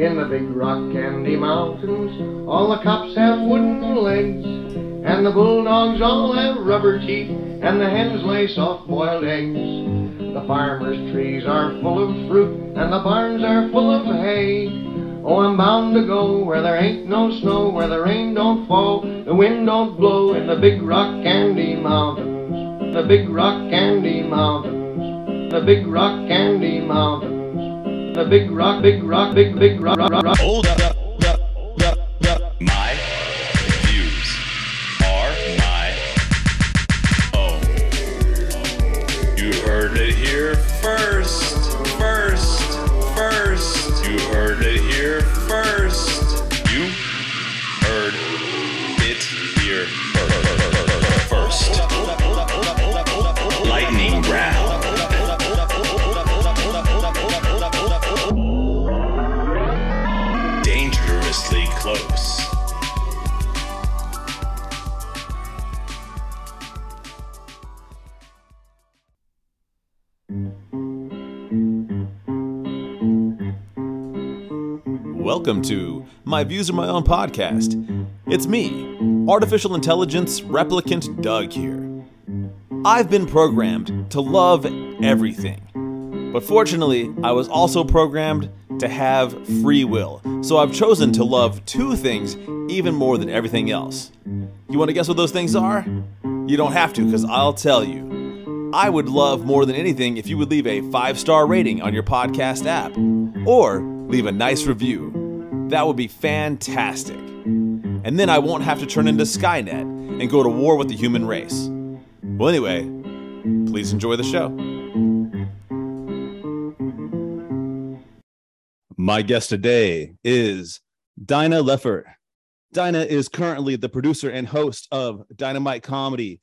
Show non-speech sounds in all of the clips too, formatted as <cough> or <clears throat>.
In the big rock candy mountains, all the cops have wooden legs, and the bulldogs all have rubber teeth, and the hens lay soft boiled eggs. The farmer's trees are full of fruit, and the barns are full of hay. Oh, I'm bound to go where there ain't no snow, where the rain don't fall, the wind don't blow in the big rock candy mountains. The big rock candy mountains. The big rock candy mountains. The big rock, big rock, big, big rock, rock, rock. Hold up, Welcome to My Views Are My Own podcast. It's me, artificial intelligence replicant Doug here. I've been programmed to love everything. But fortunately, I was also programmed to have free will. So I've chosen to love two things even more than everything else. You want to guess what those things are? You don't have to, because I'll tell you. I would love more than anything if you would leave a five star rating on your podcast app or leave a nice review. That would be fantastic. And then I won't have to turn into Skynet and go to war with the human race. Well, anyway, please enjoy the show. My guest today is Dinah Leffert. Dinah is currently the producer and host of Dynamite Comedy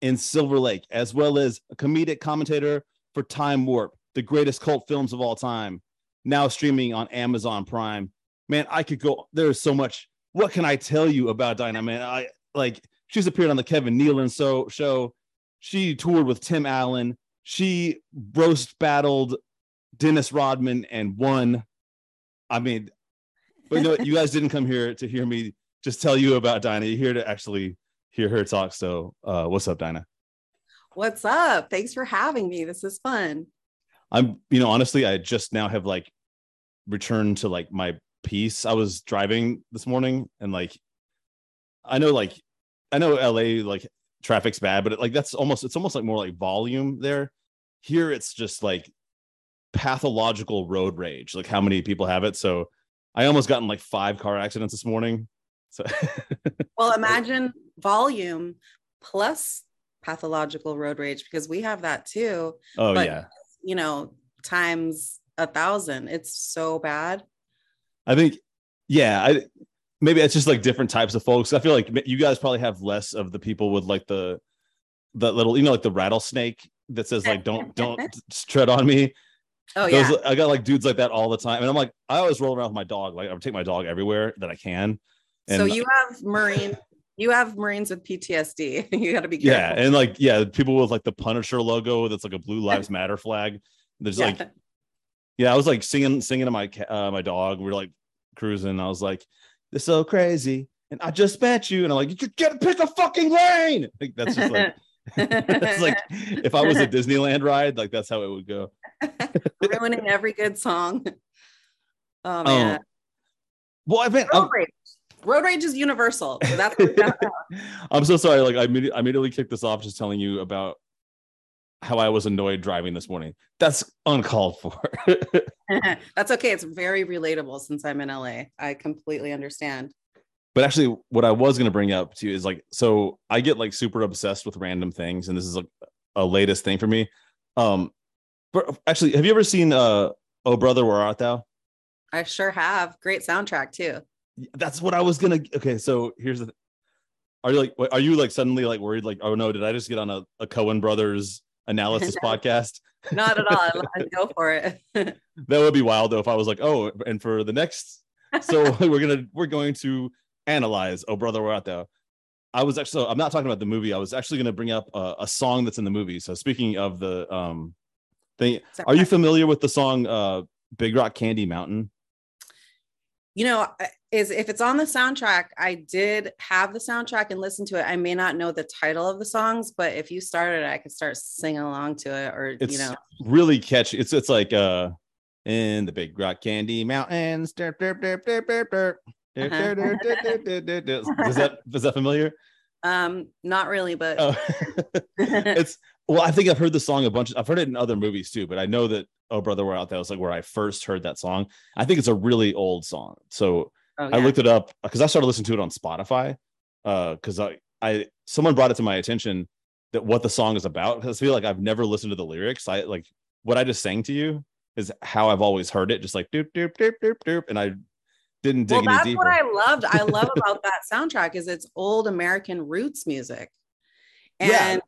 in Silver Lake, as well as a comedic commentator for Time Warp, the greatest cult films of all time, now streaming on Amazon Prime. Man, I could go. There's so much. What can I tell you about Dinah? Man, I like. She's appeared on the Kevin Nealon so show. She toured with Tim Allen. She roast battled Dennis Rodman and won. I mean, but you know, you guys didn't come here to hear me just tell you about Dinah. You're here to actually hear her talk. So, uh, what's up, Dinah? What's up? Thanks for having me. This is fun. I'm, you know, honestly, I just now have like returned to like my peace. I was driving this morning and like, I know, like, I know LA, like, traffic's bad, but it, like, that's almost, it's almost like more like volume there. Here, it's just like pathological road rage, like how many people have it. So, I almost got in like five car accidents this morning. So, <laughs> Well, imagine volume plus pathological road rage because we have that too. oh, But- yeah. You know, times a thousand. It's so bad. I think, yeah, I maybe it's just like different types of folks. I feel like you guys probably have less of the people with like the that little, you know, like the rattlesnake that says like don't <laughs> don't tread on me. Oh Those- yeah. I got like dudes like that all the time, and I'm like, I always roll around with my dog. Like I would take my dog everywhere that I can. And so you have Marine, you have Marines with PTSD. <laughs> you gotta be careful. yeah, and like yeah, people with like the Punisher logo that's like a Blue Lives Matter flag. There's <laughs> Yeah. like yeah, I was like singing singing to my uh, my dog. We were like cruising. I was like, "This is so crazy," and I just met you, and I'm like, "You gotta pick a fucking lane." Like that's just like <laughs> that's like if I was a Disneyland ride, like that's how it would go. <laughs> ruining every good song. Oh man. Well, I've been. Road rage. Road rage is universal. So that's what we got. <laughs> I'm so sorry. Like I immediately, I immediately kicked this off just telling you about how I was annoyed driving this morning. That's uncalled for. <laughs> <laughs> That's okay. It's very relatable since I'm in LA. I completely understand. but actually, what I was going to bring up to you is like, so I get like super obsessed with random things, and this is a, a latest thing for me. Um, but actually, have you ever seen uh, "Oh Brother, Where Art Thou"? I sure have. Great soundtrack too. That's what I was gonna. Okay, so here's the. Are you like? Are you like suddenly like worried? Like, oh no, did I just get on a, a Coen Brothers analysis <laughs> podcast? Not at all. <laughs> I'd- go for it. <laughs> That would be wild though if I was like, oh, and for the next, so we're gonna we're going to analyze. Oh, brother, we're out there. I was actually. So I'm not talking about the movie. I was actually going to bring up a, a song that's in the movie. So speaking of the um thing, are you familiar with the song uh "Big Rock Candy Mountain"? you know, is if it's on the soundtrack, I did have the soundtrack and listen to it. I may not know the title of the songs, but if you started, I could start singing along to it, or It's you know, really catchy. It's it's like uh in the big rock candy mountains. derp, derp, derp, derp, derp, derp. Is that <laughs> is that familiar? um, not really, but Oh. <laughs> <laughs> it's well, I think I've heard the song a bunch. I've heard it in other movies too, but I know that Oh Brother We're Out There was like where I first heard that song. I think it's a really old song. So oh, I looked it up because I started listening to it on Spotify. Uh, because I I someone brought it to my attention that what the song is about. Because I feel like I've never listened to the lyrics. I like what I just sang to you is how I've always heard it, just like doop doop doop doop doop, and I didn't dig well, that's deeper. what I loved. I love <laughs> about that soundtrack is it's old American roots music. Yeah.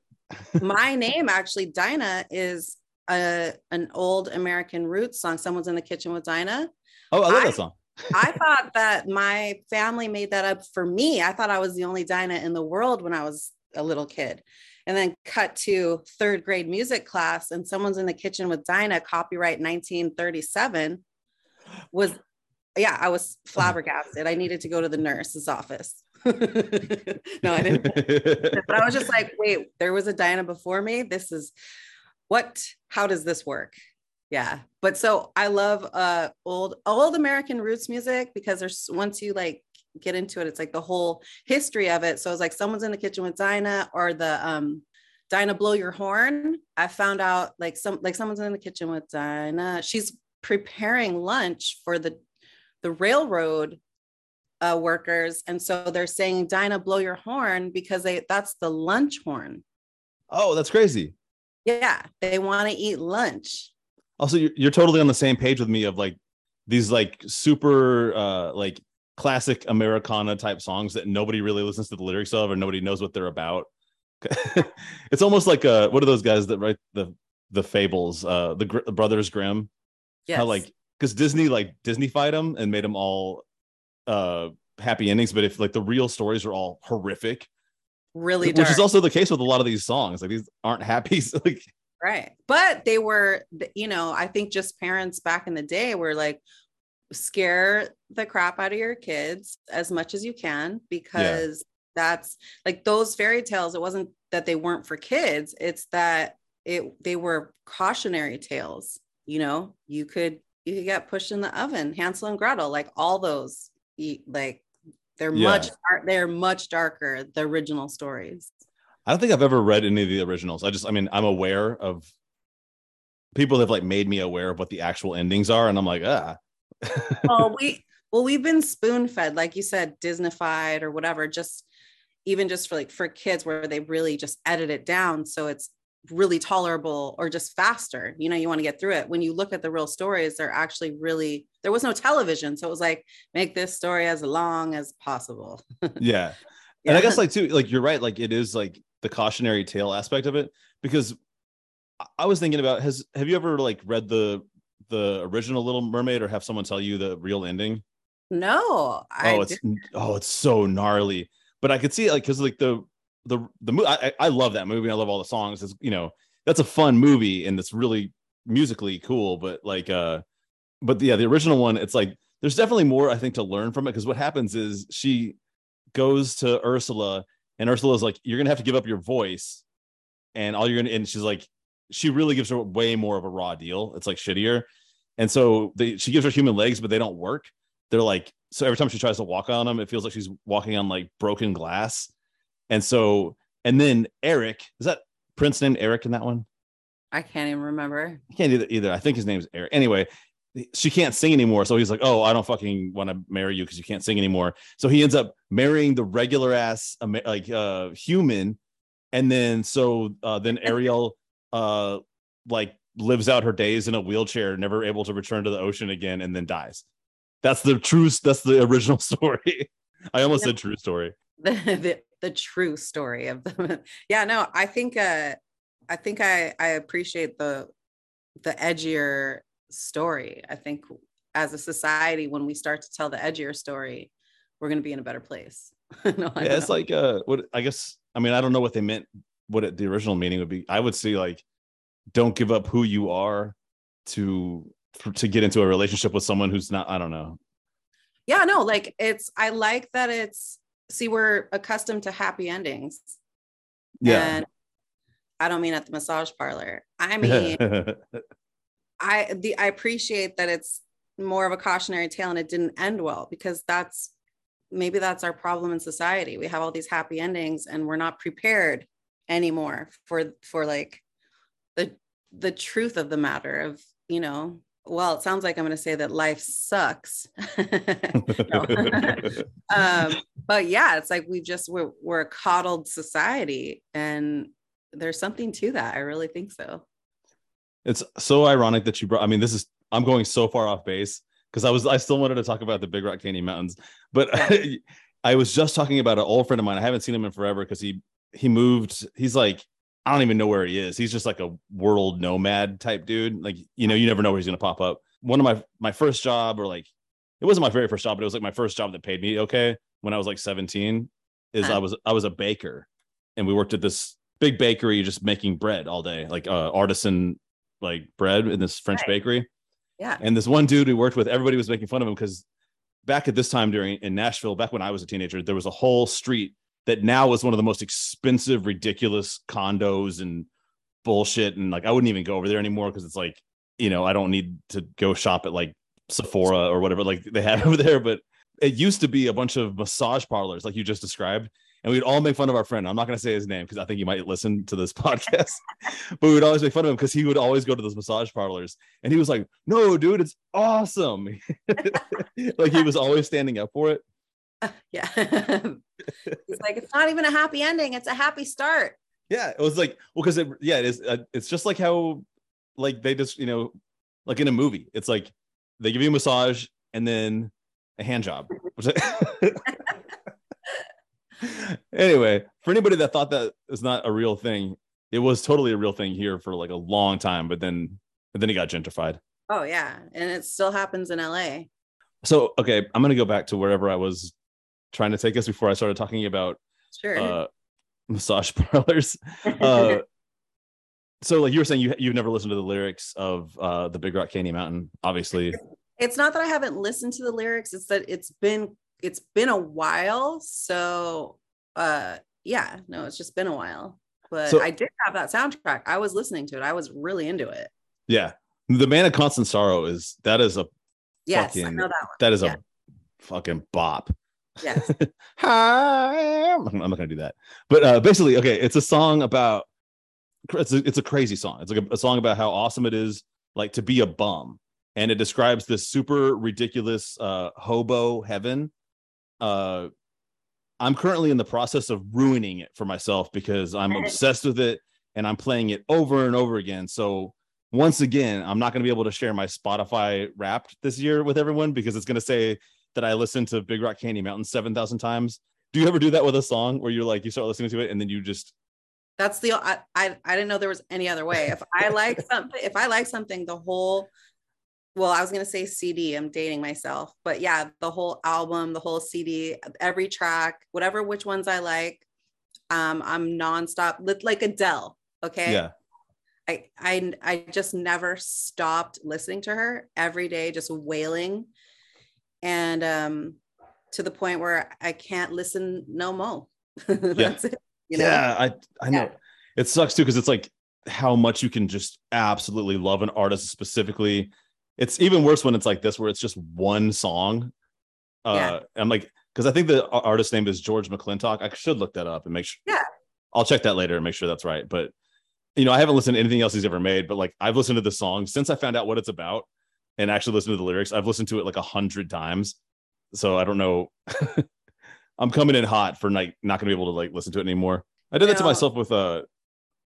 And my name actually, Dinah, is a an old American roots song. Someone's in the kitchen with Dinah. oh, I love I- that song. I thought that my family made that up for me. I thought I was the only Dinah in the world when I was a little kid. And then cut to third grade music class, and someone's in the kitchen with Dinah, copyright 1937, was yeah, I was flabbergasted. I needed to go to the nurse's office. <laughs> no, I didn't. <laughs> But I was just like, wait, there was a Dinah before me. This is what, how does this work? Yeah. But so I love uh old old American roots music because there's once you like get into it, it's like the whole history of it. So it's like someone's in the kitchen with Dinah or the um Dinah blow your horn. I found out like some like someone's in the kitchen with Dinah. She's preparing lunch for the the railroad uh, workers, and so they're saying Dinah blow your horn because they that's the lunch horn. oh, that's crazy. Yeah, they want to eat lunch. Also, you're, you're totally on the same page with me of like these like super uh like classic Americana type songs that nobody really listens to the lyrics of or nobody knows what they're about. <laughs> it's almost like uh what are those guys that write the the fables uh the, Gr- the brothers Grimm yeah like because Disney like Disney fight them and made them all uh happy endings but if like the real stories are all horrific really which dark. is also the case with a lot of these songs like these aren't happy <laughs> like right. But they were, you know, I think just parents back in the day were like, scare the crap out of your kids as much as you can because that's like those fairy tales. It wasn't that they weren't for kids; it's that it they were cautionary tales. You know, you could you could get pushed in the oven. Hansel and Gretel, like all those, like they're Yeah. much they're much darker. The original stories. I don't think I've ever read any of the originals. I just, I mean, I'm aware of people have like made me aware of what the actual endings are, and I'm like, ah, <laughs> well we well we've been spoon fed like you said disneyfied or whatever just even just for like for kids where they really just edit it down so it's really tolerable or just faster. You know you want to get through it. When you look at the real stories they're actually really there was no television so it was like make this story as long as possible. <laughs> Yeah. And I guess like too, like you're right, like it is like the cautionary tale aspect of it because I- was thinking about has have you ever like read the the original Little Mermaid or have someone tell you the real ending? no I oh it's didn't- oh it's so gnarly. But i could see it like because like the the the movie I, I I love that movie i love all the songs. It's you know that's a fun movie and it's really musically cool but like uh but yeah the original one it's like there's definitely more i think to learn from it because what happens is she goes to ursula and ursula's like you're gonna have to give up your voice. And all you're gonna and she's like she really gives her way more of a raw deal. It's like shittier. And so they she gives her human legs but they don't work. They're like so every time she tries to walk on them it feels like she's walking on like broken glass. And so and then eric is that prince named eric in that one? I can't even remember. I can't either either. I think his name's eric. Anyway she can't sing anymore. So he's like oh i don't fucking want to marry you because you can't sing anymore. So he ends up marrying the regular ass like uh human. And then so uh then ariel uh like lives out her days in a wheelchair never able to return to the ocean again and then dies. That's the true that's the original <laughs> story. I almost said true story. The, the the true story of the yeah, no, I think uh I think I I appreciate the the edgier story. I think as a society, when we start to tell the edgier story, we're gonna be in a better place. <laughs> no, yeah it's know. like uh what i guess i mean i don't know what they meant what it, the original meaning would be i would say like don't give up who you are to to get into a relationship with someone who's not i don't know yeah, no, like it's I like that it's see, we're accustomed to happy endings. Yeah. And I don't mean at the massage parlor. I <laughs> mean <laughs> I the I appreciate that it's more of a cautionary tale and it didn't end well because that's maybe that's our problem in society. We have all these happy endings and we're not prepared anymore for for like the the truth of the matter of, you know, well, it sounds like I'm going to say that life sucks. <laughs> <laughs> um, but yeah, it's like we've just we're we're a coddled society and there's something to that. I really think so. It's so ironic that you brought. I mean, this is. I'm going so far off base because I was. I still wanted to talk about the Big Rock Candy Mountains, but I, <laughs> I was just talking about an old friend of mine. I haven't seen him in forever because he he moved. He's like I don't even know where he is. He's just like a world nomad type dude. Like you know, you never know where he's gonna pop up. One of my my first job, or like it wasn't my very first job, but it was like my first job that paid me okay when I was like 17. Is Huh. I was I was a baker, and we worked at this big bakery just making bread all day, like uh, artisan like bread in this French Right. bakery. Yeah. And this one dude we worked with, everybody was making fun of him because back at this time during in Nashville, back when I was a teenager, there was a whole street that now is one of the most expensive, ridiculous condos and bullshit. And like I wouldn't even go over there anymore because it's like, you know, I don't need to go shop at like Sephora or whatever like they have <laughs> over there. But it used to be a bunch of massage parlors, like you just described. And we'd all make fun of our friend. I'm not going to say his name because I think he might listen to this <laughs> podcast. but we'd always make fun of him because he would always go to those massage parlors. And he was like, no, dude, it's awesome. <laughs> like he was always standing up for it. <laughs> Yeah. He's like, it's not even a happy ending, it's a happy start. Yeah, it was like, well, because it, yeah, it is. Uh, it's just like how, like they just, you know, like in a movie, it's like they give you a massage and then a hand job. Anyway, for anybody that thought that is not a real thing, it was totally a real thing here for like a long time, but then, but then it got gentrified. Oh yeah. And it still happens in LA. So, okay, I'm gonna go back to wherever I was trying to take us before I started talking about Sure. uh, massage <laughs> parlors. Uh, <laughs> so like you were saying you you've never listened to the lyrics of uh the Big Rock Candy Mountain, obviously. it's not that I haven't listened to the lyrics, it's that it's been it's been a while. So uh yeah, no, it's just been a while. But So- I did have that soundtrack. I was listening to it. I was really into it. Yeah. The Man of Constant Sorrow is that is a Yes, I Fucking- know that one. that is Yeah. a fucking bop. Yes. <laughs> Hi, I'm not gonna do that. But uh basically, okay, it's a song about it's a, it's a crazy song. It's like a, a song about how awesome it is like to be a bum. And it describes this super ridiculous uh hobo heaven. Uh I'm currently in the process of ruining it for myself because I'm obsessed with it and I'm playing it over and over again. So once again, I'm not going to be able to share my Spotify Wrapped this year with everyone because it's going to say that I listened to Big Rock Candy Mountain 7,000 times. Do you ever do that with a song where you're like, you start listening to it and then you just, That's the I, I I didn't know there was any other way. If I like <laughs> something, if I like something, the whole well, I was gonna say CD, I'm dating myself, but yeah, the whole album, the whole CD, every track, whatever which ones I like, um, I'm nonstop li- like Adele. Okay. yeah, I I I just never stopped listening to her every day, just wailing. And um to the point where I can't listen no more. <laughs> That's it. You know? yeah, I, I know. Yeah. It sucks too because it's like how much you can just absolutely love an artist specifically. It's even worse when it's like this, where it's just one song. Uh, Yeah. I'm like, because I think the artist name is George McClintock. I should look that up and make sure. Yeah. I'll check that later and make sure that's right. But you know, I haven't listened to anything else he's ever made, but like I've listened to the song since I found out what it's about and actually listened to the lyrics. I've listened to it like a hundred times. So I don't know. <laughs> I'm coming in hot for like not gonna be able to like listen to it anymore. I did that to myself with uh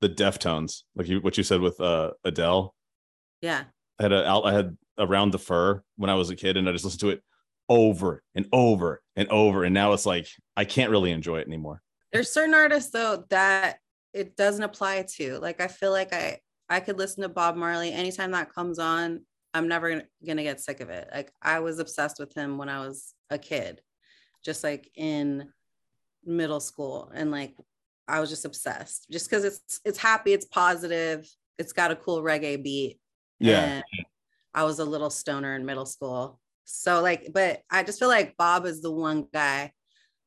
the Deftones, like you what you said with uh Adele. Yeah. I had a I had around the fur when I was a kid, and I just listened to it over and over and over, and now it's like I can't really enjoy it anymore. there's certain artists though that it doesn't apply to. Like i feel like i i could listen to bob marley anytime that comes on. I'm never gonna, gonna get sick of it. Like i was obsessed with him when i was a kid just like in middle school and like i was just obsessed. Just because it's it's happy it's positive it's got a cool reggae beat Yeah, and i was a little stoner in middle school So like, but I just feel like Bob is the one guy,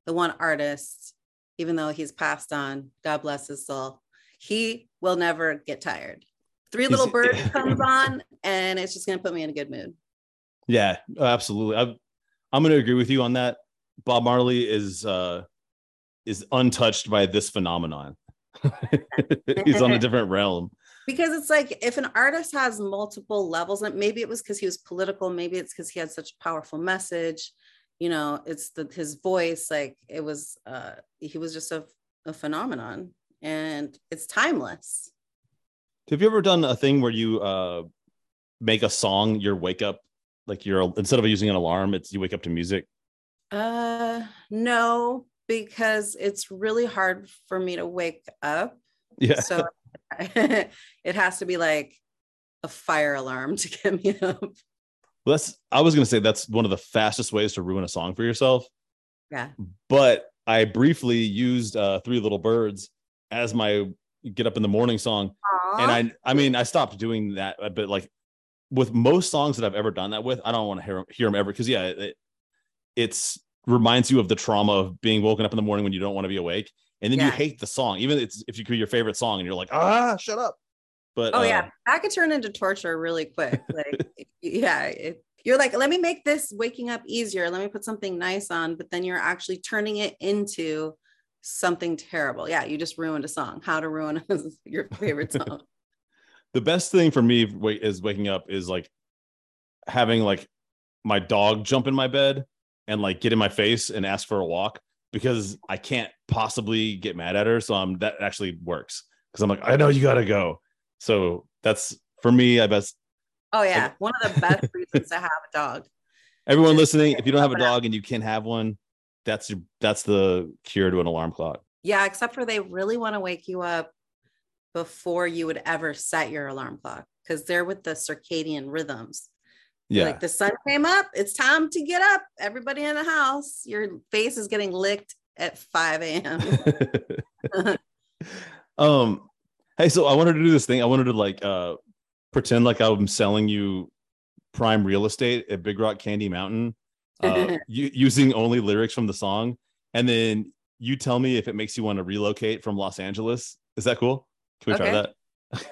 the one artist, even though he's passed on, God bless his soul, he will never get tired. Three little birds <laughs> comes on and it's just gonna put me in a good mood. Yeah, absolutely. I'm I'm going to agree with you on that. Bob Marley is uh is untouched by this phenomenon. <laughs> He's on a different realm. Because it's like if an artist has multiple levels and maybe it was because he was political maybe it's because he had such a powerful message you know it's the his voice like it was uh he was just a, a phenomenon and it's timeless Have you ever done a thing where you uh make a song your wake up like you're instead of using an alarm, it's you wake up to music? uh no because it's really hard for me to wake up Yeah. so <laughs> it has to be like a fire alarm to get me up Well, that's I was gonna say that's one of the fastest ways to ruin a song for yourself. yeah But I briefly used uh Three Little Birds as my get up in the morning song. And I I mean I stopped doing that, but like with most songs that I've ever done that with, I don't want to hear hear them ever because yeah, it, it's reminds you of the trauma of being woken up in the morning when you don't want to be awake, and then you hate the song, even if it's if you could your favorite song, and you're like ah shut up. But Oh uh, yeah, that could turn into torture really quick. <laughs> Like, yeah, it, you're like, let me make this waking up easier. Let me put something nice on, but then you're actually turning it into something terrible. Yeah, you just ruined a song. How to ruin <laughs> your favorite song? <laughs> the best thing for me is waking up is like having like my dog jump in my bed and like get in my face and ask for a walk because I can't possibly get mad at her. So um that actually works because I'm like, I know you gotta go. So that's for me, I best Oh yeah, one of the best <laughs> reasons to have a dog. everyone listening, if you don't have a out. dog and you can't have one, that's your that's the cure to an alarm clock. Yeah, except for they really want to wake you up before you would ever set your alarm clock because they're with the circadian rhythms. Yeah. Like the sun came up, it's time to get up. Everybody in the house, your face is getting licked at 5 a.m. <laughs> um hey so i wanted to do this thing i wanted to like uh pretend like i'm selling you prime real estate at big rock candy mountain uh, <laughs> u- using only lyrics from the song and then you tell me if it makes you want to relocate from los angeles is that cool can we try that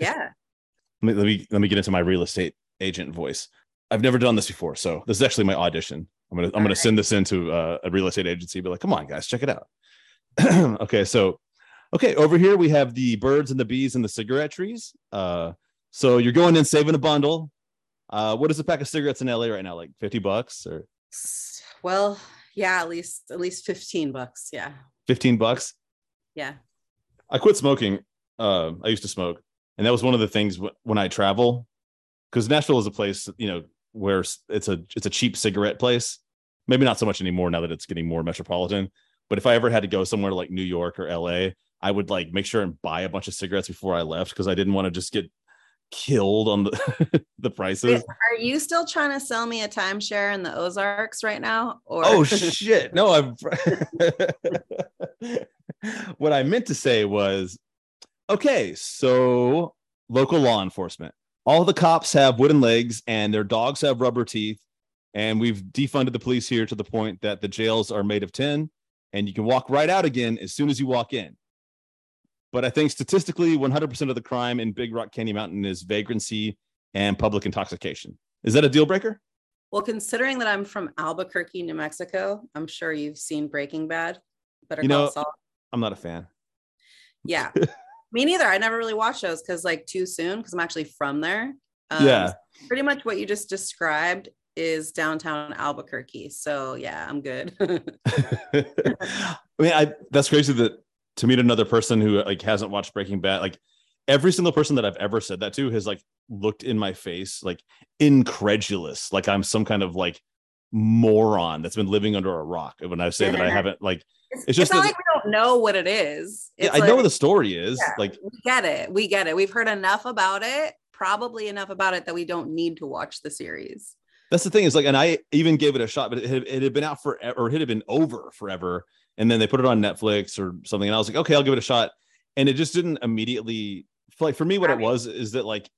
yeah. <laughs> let me, let me let me get into my real estate agent voice i've never done this before so this is actually my audition i'm gonna i'm gonna Alright. send this into uh, a real estate agency be like come on guys check it out <clears throat> okay so okay over here we have the birds and the bees and the cigarette trees uh so you're going in saving a bundle uh what is a pack of cigarettes in la right now like 50 bucks or Well, yeah, at least at least 15 bucks. Yeah. 15 bucks Yeah. I quit smoking. Uh, I used to smoke, and that was one of the things wh- when I travel, because Nashville is a place you know where it's a it's a cheap cigarette place. Maybe not so much anymore now that it's getting more metropolitan. But if I ever had to go somewhere like New York or LA, I would like make sure and buy a bunch of cigarettes before I left because I didn't want to just get killed on the <laughs> the prices. Are you still trying to sell me a timeshare in the Ozarks right now? Or Oh <laughs> shit! No, I'm. <laughs> what I meant to say was, okay, so local law enforcement. All the cops have wooden legs, and their dogs have rubber teeth. And we've defunded the police here to the point that the jails are made of tin, and you can walk right out again as soon as you walk in. But I think statistically, 100% of the crime in Big Rock Candy Mountain is vagrancy and public intoxication. Is that a deal breaker? well, considering that I'm from Albuquerque, New Mexico, I'm sure you've seen Breaking Bad. Better You call know- Saul. I'm not a fan. Yeah. <laughs> me neither. I never really watched those because like too soon because I'm actually from there. Um, Yeah. Pretty much what you just described is downtown Albuquerque. So yeah, I'm good. <laughs> I mean, I that's crazy that to meet another person who like hasn't watched Breaking Bad, like every single person that I've ever said that to has like looked in my face like incredulous, like I'm some kind of like moron that's been living under a rock. When I say that I <laughs> haven't like, it's, It's just not like we don't know what it is. yeah, It's I know what the story is. Yeah. Like, we get it. We get it. We've heard enough about it, probably enough about it that we don't need to watch the series. that's the thing is like, and I even gave it a shot, but it had, it had been out for or it had been over forever, and then they put it on Netflix or something, and I was like, okay, I'll give it a shot, and it just didn't immediately like for me. What it was is that like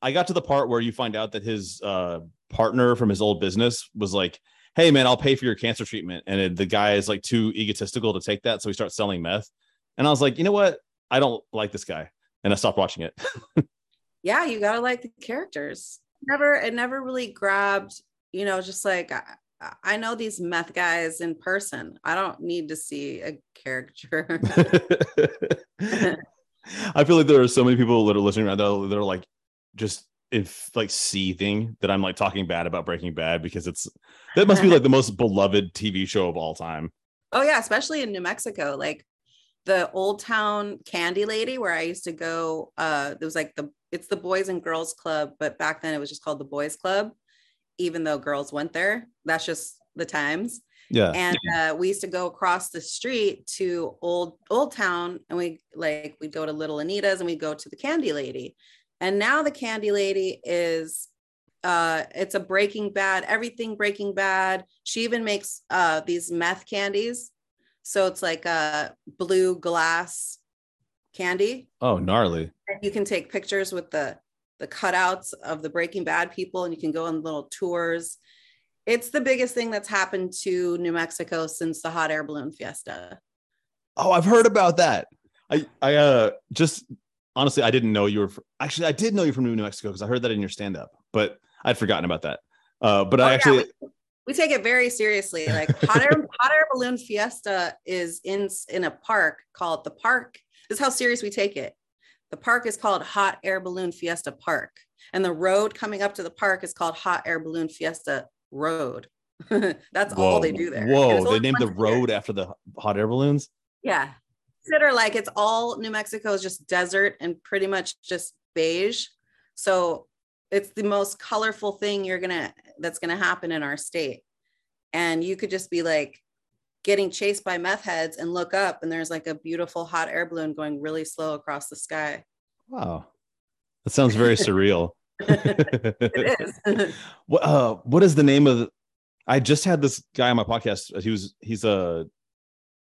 I got to the part where you find out that his uh, partner from his old business was like, "Hey, man, I'll pay for your cancer treatment," and it, the guy is like too egotistical to take that, so he starts selling meth. And I was like, you know what? I don't like this guy, and I stopped watching it. <laughs> yeah you gotta like the characters never it never really grabbed you know just like I, I know these meth guys in person i don't need to see a character <laughs> I feel like there are so many people that are listening right now that are like just if like seething that I'm like talking bad about Breaking Bad because it's that must be like the most <laughs> beloved TV show of all time. oh yeah especially in new mexico like the old town candy lady where i used to go uh there was like the it's the boys and girls club but back then it was just called the boys club even though girls went there that's just the times Yeah. and uh, we used to go across the street to old old town and we like we'd go to little anita's and we'd go to the candy lady and now the candy lady is uh it's a breaking bad everything breaking bad. She even makes uh these meth candies. So it's like a blue glass candy. Oh, gnarly. and you can take pictures with the the cutouts of the breaking bad people and you can go on little tours. It's the biggest thing that's happened to new mexico since the hot air balloon fiesta. Oh, I've heard about that. I I uh just honestly I didn't know you were actually I did know you from New Mexico because I heard that in your stand up, but I'd forgotten about that. Uh, but Oh, I yeah, actually we take it very seriously like hot air <laughs> hot air balloon fiesta is in in a park called the park this is how serious we take it the park is called hot air balloon fiesta park and the road coming up to the park is called hot air balloon fiesta road <laughs> that's all they do there Whoa, they named the once a year. road after the hot air balloons. yeah consider like it's all new mexico is just desert and pretty much just beige. So it's the most colorful thing you're gonna that's gonna happen in our state. And you could just be like getting chased by meth heads and look up and there's like a beautiful hot air balloon going really slow across the sky. Wow, that sounds very <laughs> surreal. it is. <laughs> What uh what is the name of the, I just had this guy on my podcast. He was he's a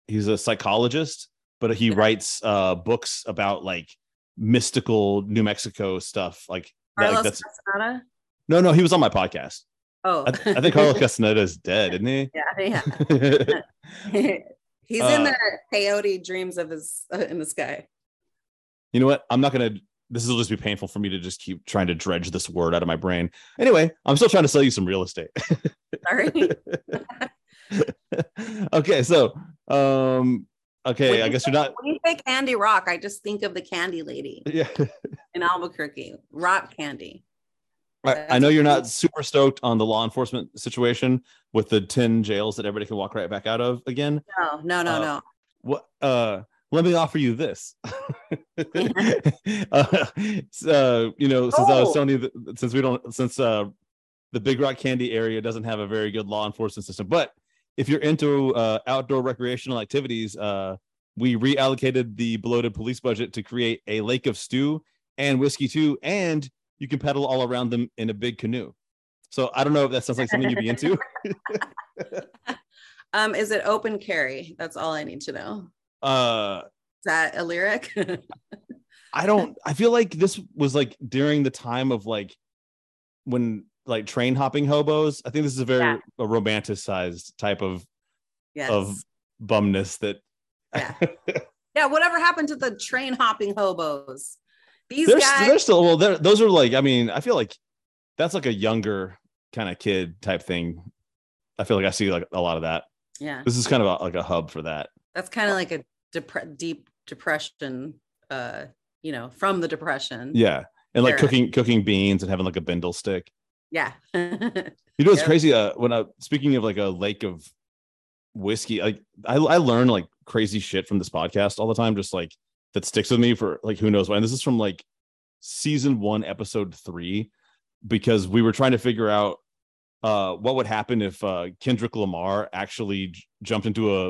he's a psychologist, but he Yeah. writes uh books about like mystical New Mexico stuff. Like, that- like carlos that's Castaneda? no no he was on my podcast. oh I, I think Carlos <laughs> Castaneda is dead, isn't he? yeah yeah <laughs> <laughs> he's in Uh, the peyote dreams of his uh, in the sky you know what? I'm not gonna. This will just be painful for me to just keep trying to dredge this word out of my brain. Anyway, I'm still trying to sell you some real estate. sorry okay, so um, okay, I guess you're not. When you say Candy Rock, I just think of the candy lady Yeah, in Albuquerque, rock candy. I, I know you're not super stoked on the law enforcement situation with the ten jails that everybody can walk right back out of again. No, no, no, Uh, no. What? Uh, let me offer you this. <laughs> <laughs> uh, so, you know, since I was Oh. telling you, that, since we don't, since uh, the Big Rock Candy area doesn't have a very good law enforcement system, but if you're into uh, outdoor recreational activities, uh, we reallocated the bloated police budget to create a lake of stew and whiskey too, and you can pedal all around them in a big canoe. So I don't know if that sounds like something you'd be into. <laughs> Um, is it open carry? That's all I need to know. Uh, Is that a lyric? I don't I feel like this was like during the time of like when like train hopping hobos. I think this is a very Yeah. a romanticized type of yes. of bumness that Yeah. <laughs> yeah. Whatever happened to the train hopping hobos? These they're, guys. they're still well they're, those are like I mean I feel like that's like a younger kind of kid type thing. I feel like I see like a lot of that. yeah. This is kind of a, like a hub for that. That's kind of like a depre- deep depression. Uh, you know, from the depression. Yeah. And like cooking cooking beans and having like a bindle stick. Yeah. <laughs> You know it's crazy? Uh, when I speaking of like a lake of whiskey, like I, I learn like crazy shit from this podcast all the time, just like that sticks with me for like who knows why. And this is from like season one, episode three, because we were trying to figure out uh what would happen if uh Kendrick Lamar actually j- jumped into a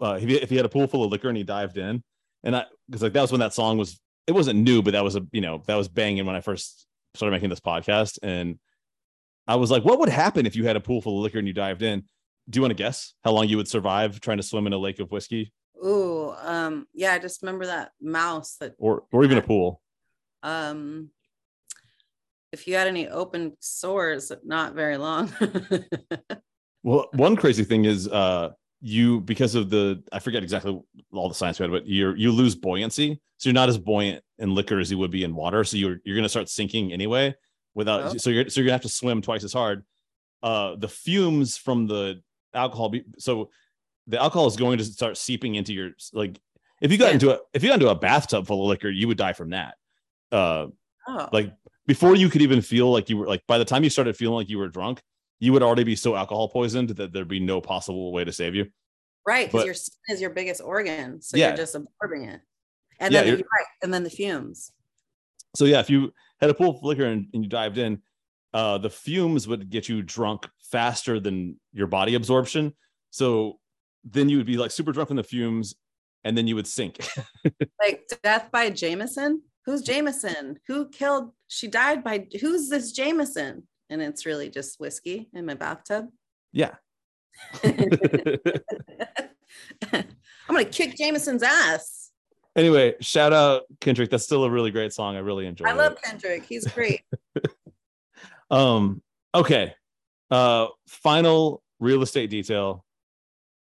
uh if he, if he had a pool full of liquor and he dived in. And I because like that was when that song was it wasn't new, but that was a you know, that was banging when I first started making this podcast. And I was like, what would happen if you had a pool full of liquor and you dived in? Do you want to guess how long you would survive trying to swim in a lake of whiskey Ooh, um, yeah, I just remember that mouse that or or even a pool? um if you had any open sores, not very long. <laughs> Well, one crazy thing is uh you because of the I forget exactly all the science we had, but you're you lose buoyancy. So you're not as buoyant in liquor as you would be in water. So you're you're gonna start sinking anyway without Oh. so you're so you're gonna have to swim twice as hard. Uh the fumes from the alcohol be, so the alcohol is going to start seeping into your like if you got Yeah. into a if you got into a bathtub full of liquor, you would die from that. Uh oh, like before you could even feel like you were like by the time you started feeling like you were drunk, you would already be so alcohol poisoned that there'd be no possible way to save you. right. Because your skin is your biggest organ. So Yeah. you're just absorbing it. And Yeah, then you're- you're right. And then the fumes. So yeah, if you had a pool of liquor and, and you dived in, uh, the fumes would get you drunk faster than your body absorption. So then you would be like super drunk from the fumes, and then you would sink. <laughs> Like death by Jameson. Who's Jameson? Who killed? She died by who's this Jameson? And it's really just whiskey in my bathtub. yeah. <laughs> <laughs> I'm gonna kick Jameson's ass. Anyway, shout out Kendrick. That's still a really great song. I really enjoy I it. love Kendrick. He's great. <laughs> Um, okay. Uh, final real estate detail.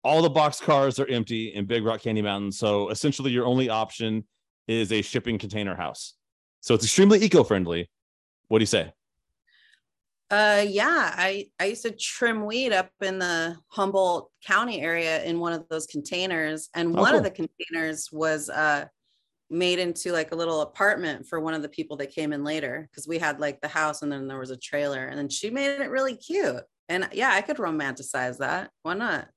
All the box cars are empty in Big Rock Candy Mountain. So essentially, your only option is a shipping container house. So it's extremely eco-friendly. What do you say? Uh yeah, I I used to trim weed up in the Humboldt County area in one of those containers and Oh, one cool. of the containers was uh made into like a little apartment for one of the people that came in later because we had like the house and then there was a trailer and then she made it really cute. And yeah, I could romanticize that. Why not?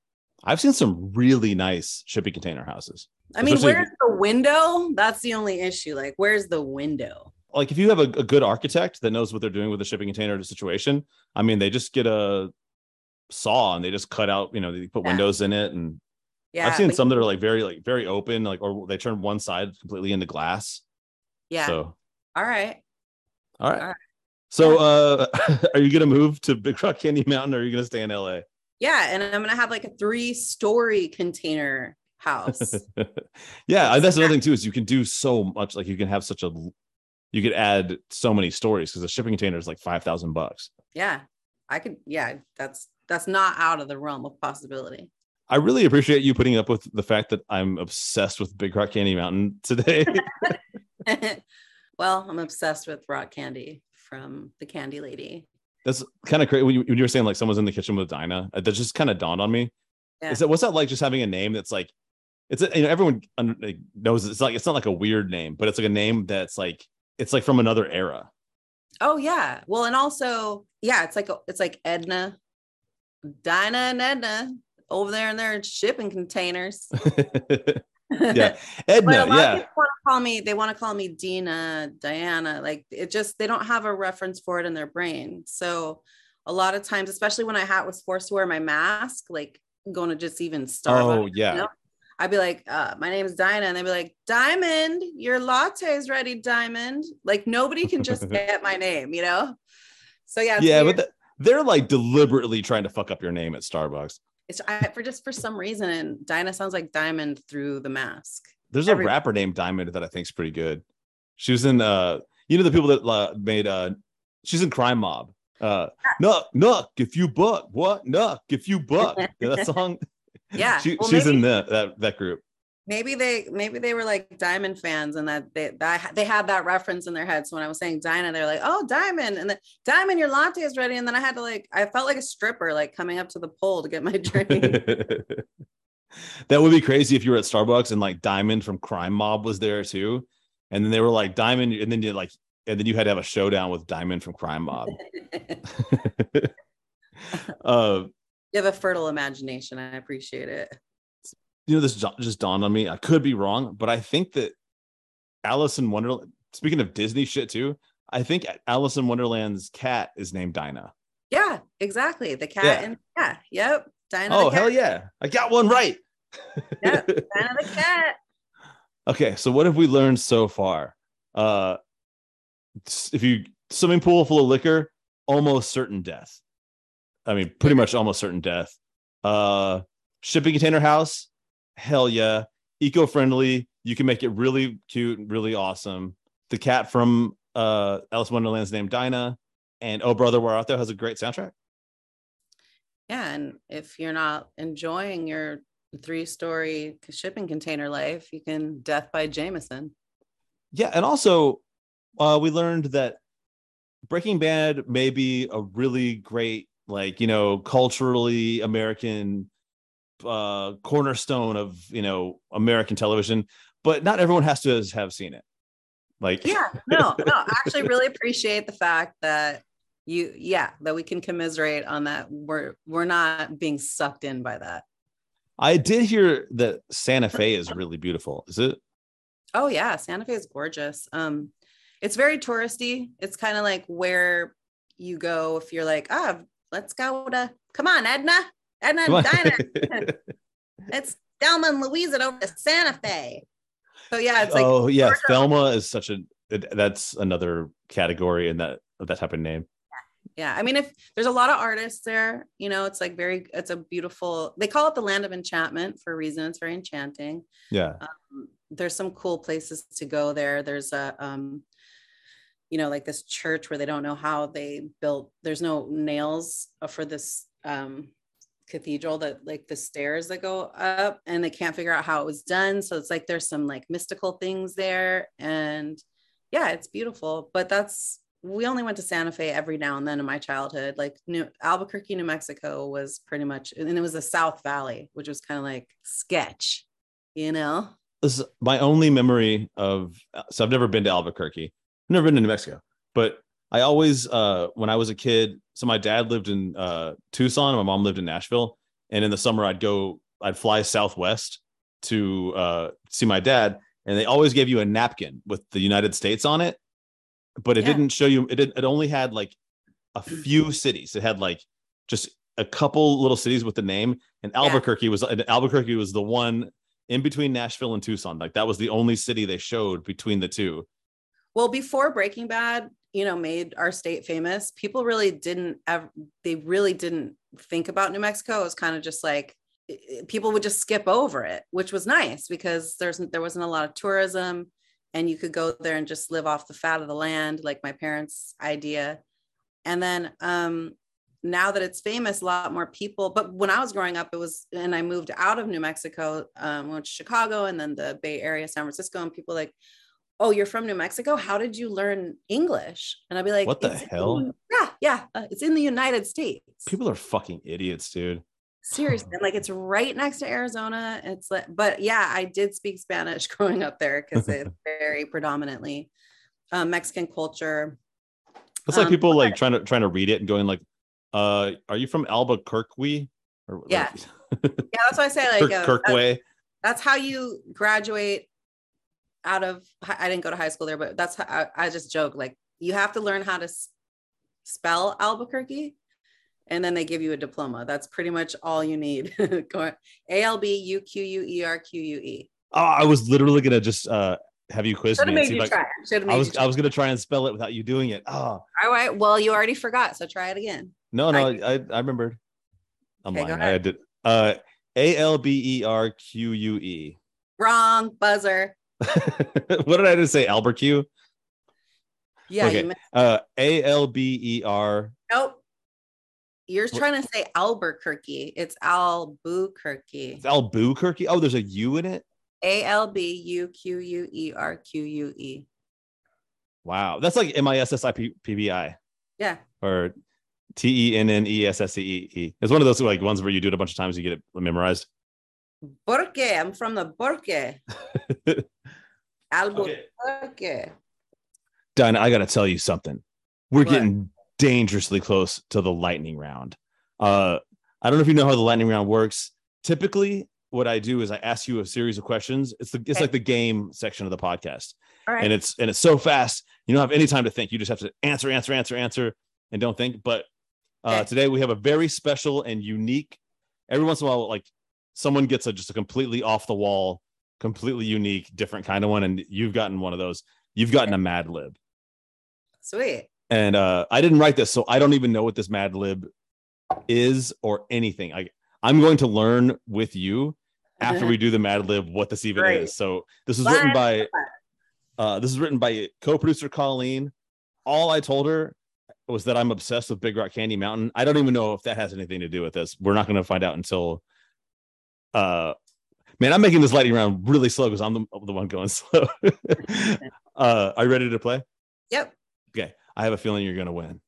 I've seen some really nice shipping container houses. I mean, Especially where's the window? That's the only issue. Like, where's the window? Like if you have a, a good architect that knows what they're doing with the shipping container situation, I mean, they just get a saw and they just cut out, you know, they put Yeah. windows in it and Yeah. I've seen some that are like very like very open, like or they turn one side completely into glass. Yeah. So All right. all right. All right. So uh <laughs> are you gonna move to Big Rock Candy Mountain or are you gonna stay in LA? Yeah. And I'm going to have like a three story container house. <laughs> yeah, and that's another thing too, is you can do so much, like you can have such a you could add so many stories because the shipping container is like five thousand bucks. yeah. I could, yeah, that's, that's not out of the realm of possibility. I really appreciate you putting up with the fact that I'm obsessed with Big Rock Candy Mountain <laughs> today. <laughs> well, I'm obsessed with rock candy from the candy lady. That's kind of crazy. When you, when you were saying like someone's in the kitchen with Dinah, uh, that just kind of dawned on me. Yeah. Is that what's that like? Just having a name that's like, it's a, you know everyone knows it's like it's not like a weird name, but it's like a name that's like it's like from another era. Oh yeah. Well, and also, yeah, it's like it's like Edna, Dinah and Edna over there in their shipping containers. <laughs> yeah, <laughs> But a Edna. lot of Yeah, people want to call me, they want to call me Dina, Diana. Like it just, they don't have a reference for it in their brain. So a lot of times, especially when I had was forced to wear my mask, like going to just even Starbucks, oh yeah. know? I'd be like, uh, my name is Dinah. And they'd be like, Diamond, your latte's ready, Diamond. Like nobody can just <laughs> get my name, you know? So yeah, yeah, weird. but th- they're like deliberately trying to fuck up your name at Starbucks. it's I, for just for some reason, and Dinah sounds like Diamond through the mask. There's a rapper named Diamond that I think's pretty good. She was in uh you know the people that uh, made uh she's in Crime Mob. Uh Knuck, Knuck, if you buck, what? Knuck, if you buck. <laughs> Yeah, that song. Yeah, She, well, she's in maybe- that, that that group. maybe they maybe they were like diamond fans and that they that they had that reference in their head so when i was saying dinah they're like oh diamond and then diamond your latte is ready and then i had to like i felt like a stripper like coming up to the pole to get my drink <laughs> that would be crazy if you were at Starbucks and like Diamond from Crime Mob was there too. And then they were like Diamond, and then you like and then you had to have a showdown with Diamond from Crime Mob. <laughs> <laughs> uh you have a fertile imagination i appreciate it you know, this just dawned on me. I could be wrong, but I think that Alice in Wonderland, speaking of Disney shit too, I think Alice in Wonderland's cat is named Dinah. yeah exactly the cat Yeah. and yeah yep dinah Oh, the cat hell yeah. I got one right. Yeah. <laughs> dinah the cat okay, so what have we learned so far? Uh if you swimming pool full of liquor, almost certain death. I mean, pretty much almost certain death. Uh shipping container house, hell yeah. Eco-friendly. You can make it really cute, and really awesome. The cat from uh, Alice in Wonderland's named Dinah, and Oh Brother, Where Art Thou has a great soundtrack. Yeah, and if you're not enjoying your three-story shipping container life, you can Death by Jameson. Yeah, and also uh, we learned that Breaking Bad may be a really great, like you know, culturally American uh, cornerstone of you know American television, but not everyone has to have seen it. Like, Yeah, <laughs> no, no, I actually really appreciate the fact that you, yeah, that we can commiserate on that. We're we're not being sucked in by that. I did hear that Santa Fe is really beautiful. Is it? Oh yeah, Santa Fe is gorgeous. Um, it's very touristy. It's kind of like where you go if you're like, ah, let's go to come on, Edna, Edna Come. Diner. <laughs> it's Thelma and Louise and over to Santa Fe. So yeah, it's like oh yeah, Georgia. Thelma is such a that's another category in that of that type of name. yeah. I mean, if there's a lot of artists there, you know, it's like very, it's a beautiful. They call it the land of enchantment for a reason. It's very enchanting. Yeah. um, there's some cool places to go there. There's a, um, you know, like this church where they don't know how they built. There's no nails for this um, cathedral that like the stairs that go up, and they can't figure out how it was done. So it's like there's some like mystical things there, and yeah, it's beautiful. But that's we only went to Santa Fe every now and then in my childhood. Like New Albuquerque, New Mexico was pretty much, and it was the South Valley, which was kind of like sketch, you know. This is my only memory of so I've never been to Albuquerque. I've never been to New Mexico, but I always uh when I was a kid, so my dad lived in uh Tucson and my mom lived in Nashville. And in the summer I'd go, I'd fly southwest to uh see my dad, and they always gave you a napkin with the United States on it, but it Yeah. didn't show you it did it only had like a few cities. It had like just a couple little cities with the name, and Albuquerque was and Albuquerque was the one in between Nashville and Tucson. Like that was the only city they showed between the two. Well, before Breaking Bad, you know, made our state famous, people really didn't ever, they really didn't think about New Mexico. It was kind of just like people would just skip over it, which was nice because there's there wasn't a lot of tourism and you could go there and just live off the fat of the land, like my parents' idea. And then um now that it's famous, a lot more people. But when I was growing up, it was, and I moved out of New Mexico, um, went to Chicago and then the Bay Area, San Francisco, and people like, oh, you're from New Mexico? How did you learn English? And I'd be like, What the "It's in hell?" yeah, yeah, uh, it's in the United States. People are fucking idiots, dude. Seriously, like it's right next to Arizona. It's like, but yeah, I did speak Spanish <laughs> growing up there because <laughs> it's very predominantly uh, Mexican culture. It's like Um, people like trying to trying to read it and going like, uh, are you from Albuquerque? Or like, Yeah. <laughs> Yeah, that's why I say like Kirk, uh, that's, that's how you graduate out of. I didn't go to high school there, but that's how I, I just joke like you have to learn how to s- spell Albuquerque, and then they give you a diploma. That's pretty much all you need. <laughs> Go A L B U Q U E R Q U E. Oh, I was literally gonna just uh have you quiz Should have me. made you I, try. Made I was. I was gonna try and spell it without you doing it. Oh All right. Well, you already forgot, so try it again. no, no, I- I I, remembered. I'm Okay, lying. I did uh A L B E R Q U E. Wrong buzzer. <laughs> what did I just say? Albuquerque? Yeah. Okay. Uh A L B E R. Nope. You're trying to say Albuquerque. It's Albuquerque. It's Albuquerque. Oh, there's a U in it. A L B U Q U E R Q U E. Wow, that's like M I S S I P B I Yeah. or T E N N E S S E E E. It's one of those like ones where you do it a bunch of times, you get it memorized. Burque. I'm from the Burque. <laughs> Albuquerque. Dinah, I got to tell you something. We're What? getting dangerously close to the lightning round. Uh, I don't know if you know how the lightning round works. Typically, what I do is I ask you a series of questions. It's the it's Okay. like the game section of the podcast, All right. and it's and it's so fast. You don't have any time to think. You just have to answer, answer, answer, answer, and don't think. But uh, Okay. today we have a very special and unique. Every once in a while, like someone gets a just a completely off the wall, completely unique, different kind of one, and you've gotten one of those. You've gotten a Mad Lib Sweet. and uh i didn't write this so i don't even know what this mad lib is or anything i i'm going to learn with you after we do the mad lib what this even Great. is so this was written by uh this is written by co-producer colleen all I told her was that I'm obsessed with Big Rock Candy Mountain. I don't even know if that has anything to do with this. We're not going to find out until. Uh, man, I'm making this lightning round really slow because I'm the, the one going <laughs> slow. <laughs> uh, are you ready to play? Yep. Okay, I have a feeling you're going to win.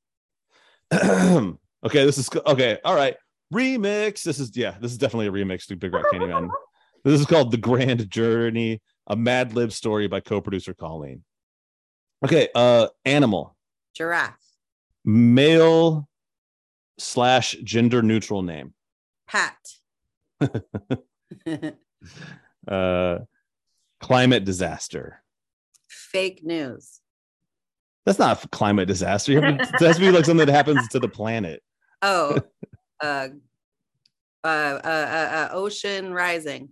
<clears throat> okay, this is okay. All right, remix. This is yeah, this is definitely a remix to Big Rock Candy Mountain. <laughs> This is called The Grand Journey, a Mad Lib story by co-producer Colleen. Okay, uh, animal, Giraffe. male slash gender neutral name. Pat. <laughs> Uh, climate disaster. Fake news. That's not climate disaster. It has to be like something that happens to the planet. <laughs> Oh, uh, uh, uh, uh, uh, ocean rising.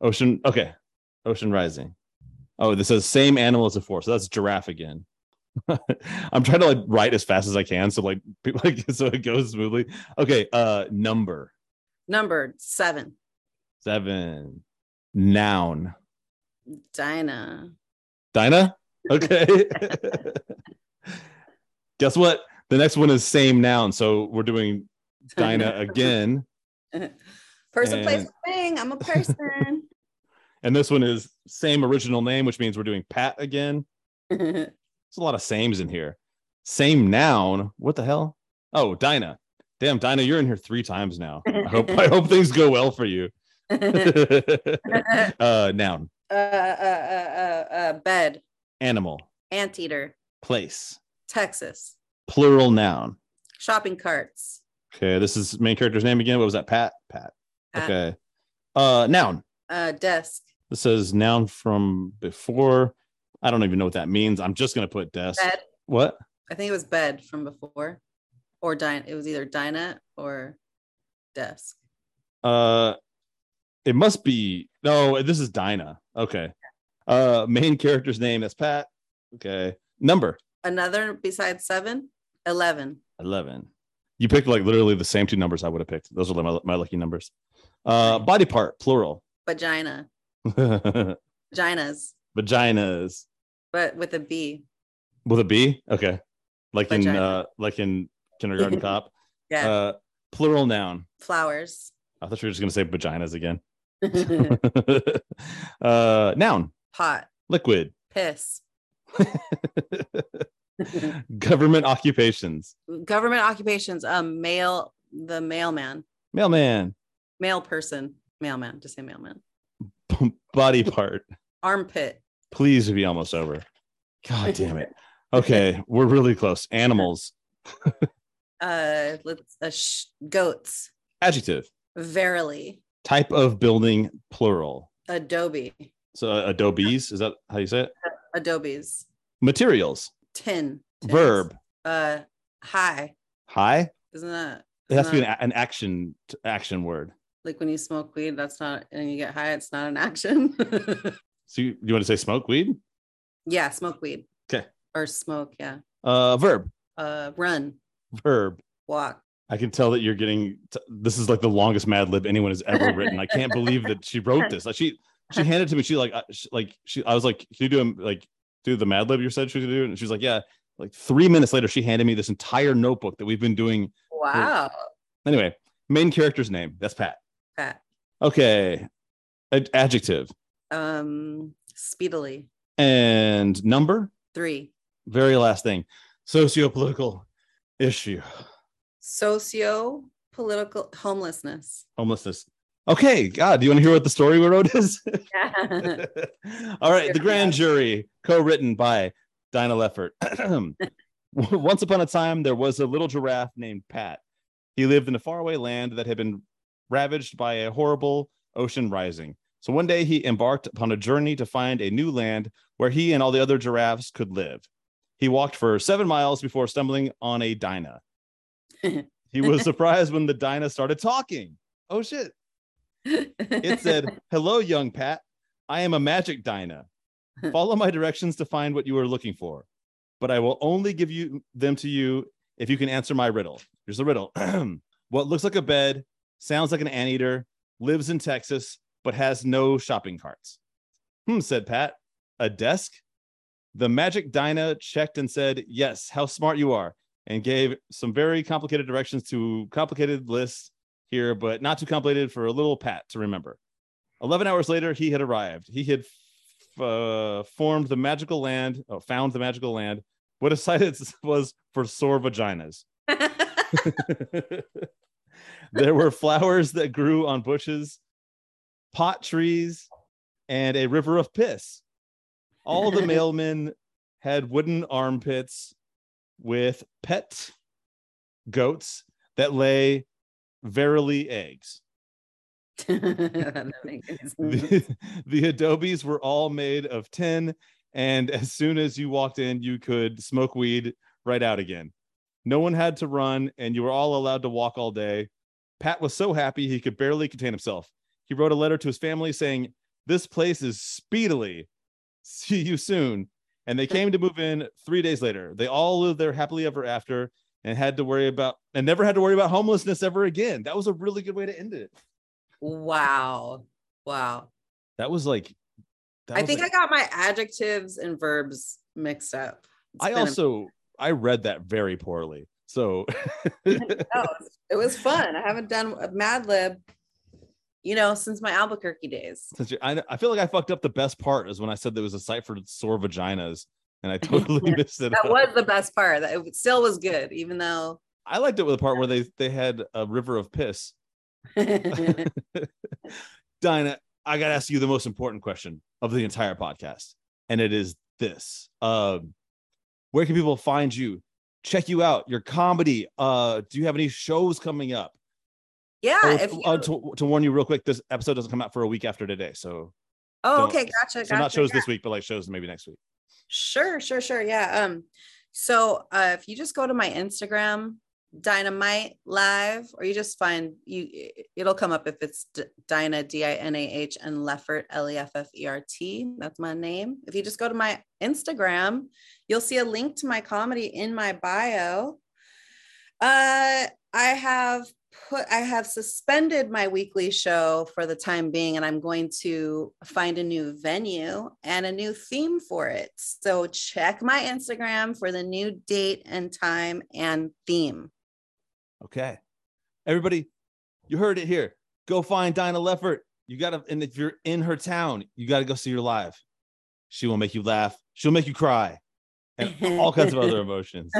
Ocean. Okay. Ocean rising. Oh, this says same animal as before. So that's giraffe again. <laughs> I'm trying to like write as fast as I can. So like people like so it goes smoothly. Okay. Uh number Number seven. seven. Noun. Dinah. Dinah? Okay. <laughs> Guess what? The next one is same noun. So we're doing Dinah <laughs> again. Person, place, And- thing. I'm a person. <laughs> And this one is same original name, which means we're doing Pat again. There's a lot of sames in here. Same noun. What the hell? Oh, Dinah. Damn, Dinah, you're in here three times now. I hope I hope things go well for you. Uh, <laughs> uh noun. uh, uh, uh, uh, bed. Animal. Anteater. Place. Texas. Plural noun. Shopping carts. Okay, this is main character's name again. What was that? Pat? Pat. Okay. Uh noun. Uh, desk. This says noun from before. I don't even know what that means. I'm just gonna put desk. Bed. What? I think it was bed from before, or Dinah. It was either Dinah or desk. Uh it must be no, this is Dinah. Okay. Uh main character's name is Pat. Okay. Number Another besides seven, 11. 11. You picked like literally the same two numbers I would have picked. Those are my, my lucky numbers. Uh body part, plural. Vagina. <laughs> Vaginas, Vaginas. but with a B. With a B? Okay. Like in uh like in kindergarten <laughs> cop. Yeah. Uh plural noun. Flowers. I thought you were just gonna say vaginas again. <laughs> uh noun, Pot. liquid, Piss. <laughs> government occupations, Government occupations. Um, male. The mailman. mailman, Mail person. Mailman. Just say mailman. body part. Armpit. Please be almost over. God damn it. Okay, we're really close. Animals, <laughs> Uh, let's. Uh, sh- goats. adjective, Verily. Type of building, plural. Adobe. So uh, adobes, is that how you say it? Adobes. Materials, Tin. Tins. verb, Uh, high. high. Isn't that? It has to be an, an action action word. like when you smoke weed? That's not, and you get high. It's not an action. <laughs> So you, you want to say smoke weed? yeah, smoke weed. Okay. Or smoke. Yeah. Uh, verb, Uh, run. verb. Walk. I can tell that you're getting. T- this is like the longest Mad Lib anyone has ever written. I can't believe that she wrote <laughs> this. Like she, she handed it to me. She like, uh, she, like she. I was like, can you do a, like do the Mad Lib you said she was gonna do? And she was like, yeah. Like three minutes later, she handed me this entire notebook that we've been doing. Wow. Anyway, main character's name. That's Pat. Pat. Okay. Ad- adjective Um, speedily. and number. Three. Very last thing. Socio-political issue. Socio political homelessness. Homelessness. Okay, God, do you want to hear what the story we wrote is? Yeah. <laughs> All right, The Grand Jury, co-written by Dinah Leffert. <clears throat> Once upon a time, there was a little giraffe named Pat. He lived in a faraway land that had been ravaged by a horrible ocean rising. So one day he embarked upon a journey to find a new land where he and all the other giraffes could live. He walked for seven miles before stumbling on a Dinah. He was surprised when the Dinah started talking. Oh shit. It said, Hello, young Pat. I am a magic Dinah. Follow my directions to find what you are looking for, but I will only give you them to you if you can answer my riddle. Here's the riddle. <clears throat> what looks like a bed, sounds like an anteater, lives in Texas, but has no shopping carts. Hmm, said Pat. A desk? The Magic Dinah checked and said, Yes, how smart you are, and gave some very complicated directions to complicated lists here, but not too complicated for a little Pat to remember. 11 hours later, he had arrived. He had f- uh, formed the magical land, oh, found the magical land. What his <laughs> sight it was for sore vaginas. <laughs> there were flowers that grew on bushes, pot trees, and a river of piss. All the <laughs> mailmen had wooden armpits with pet goats that lay verily eggs. <laughs> That makes sense. The, <laughs> the adobes were all made of tin, and as soon as you walked in, you could smoke weed right out again. No one had to run, and you were all allowed to walk all day. Pat was so happy he could barely contain himself. He wrote a letter to his family saying, This place is speedily. See you soon. And they came to move in three days later. They all lived there happily ever after and had to worry about and never had to worry about homelessness ever again. That was a really good way to end it. wow. Wow. That was like that I was think like- I got my adjectives and verbs mixed up. It's I also I read that very poorly. So No, it was- it was fun. I haven't done a Mad Lib, you know, since my Albuquerque days. since you, I, I feel like I fucked up the best part is when I said there was a sight for sore vaginas and I <laughs> totally missed it. That up. was the best part. That it still was good, even though. I liked it with the part where they they had a river of piss. <laughs> <laughs> Dinah, I gotta ask you the most important question of the entire podcast, and it is this: um, Where can people find you? Check you out, your comedy. Uh, do you have any shows coming up? Yeah. Oh, if you, uh, to, to warn you real quick, this episode doesn't come out for a week after today, so oh, okay, gotcha. so not shows yeah. this week, but like shows maybe next week. Sure, sure, sure. Yeah. Um, so uh if you just go to my Instagram, Dynamite Live, or you just find you it'll come up if it's D- Dinah D-I-N-A-H and Leffert L-E-F-F-E-R-T. That's my name. If you just go to my Instagram, you'll see a link to my comedy in my bio. Uh I have put I have suspended my weekly show for the time being, and I'm going to find a new venue and a new theme for it. So check my Instagram for the new date and time and theme. Okay. Everybody, you heard it here. Go find Dinah Leffert. You gotta, and if you're in her town, you gotta go see her live. She will make you laugh. She'll make you cry, and all kinds of other <laughs> emotions. <laughs>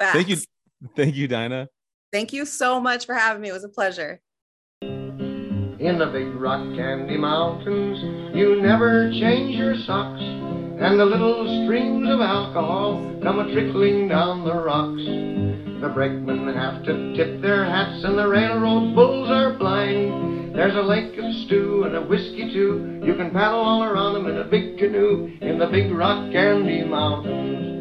Thank you. <laughs> thank you, Dinah. Thank you so much for having me. It was a pleasure. In the big rock candy mountains, you never change your socks, and the little streams of alcohol come a trickling down the rocks. The brakemen have to tip their hats, and the railroad bulls are blind. There's a lake of stew and a whiskey too. You can paddle all around them in a big canoe in the big rock candy mountains.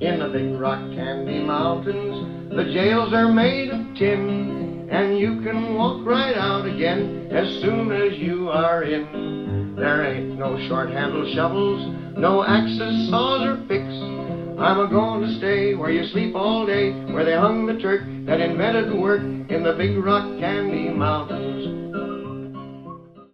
In the big rock candy mountains, the jails are made of tin, and you can walk right out again as soon as you are in. There ain't no short handled shovels, no axes, saws, or picks. I'm a going to stay where you sleep all day, where they hung the Turk that invented work in the big rock candy mountains.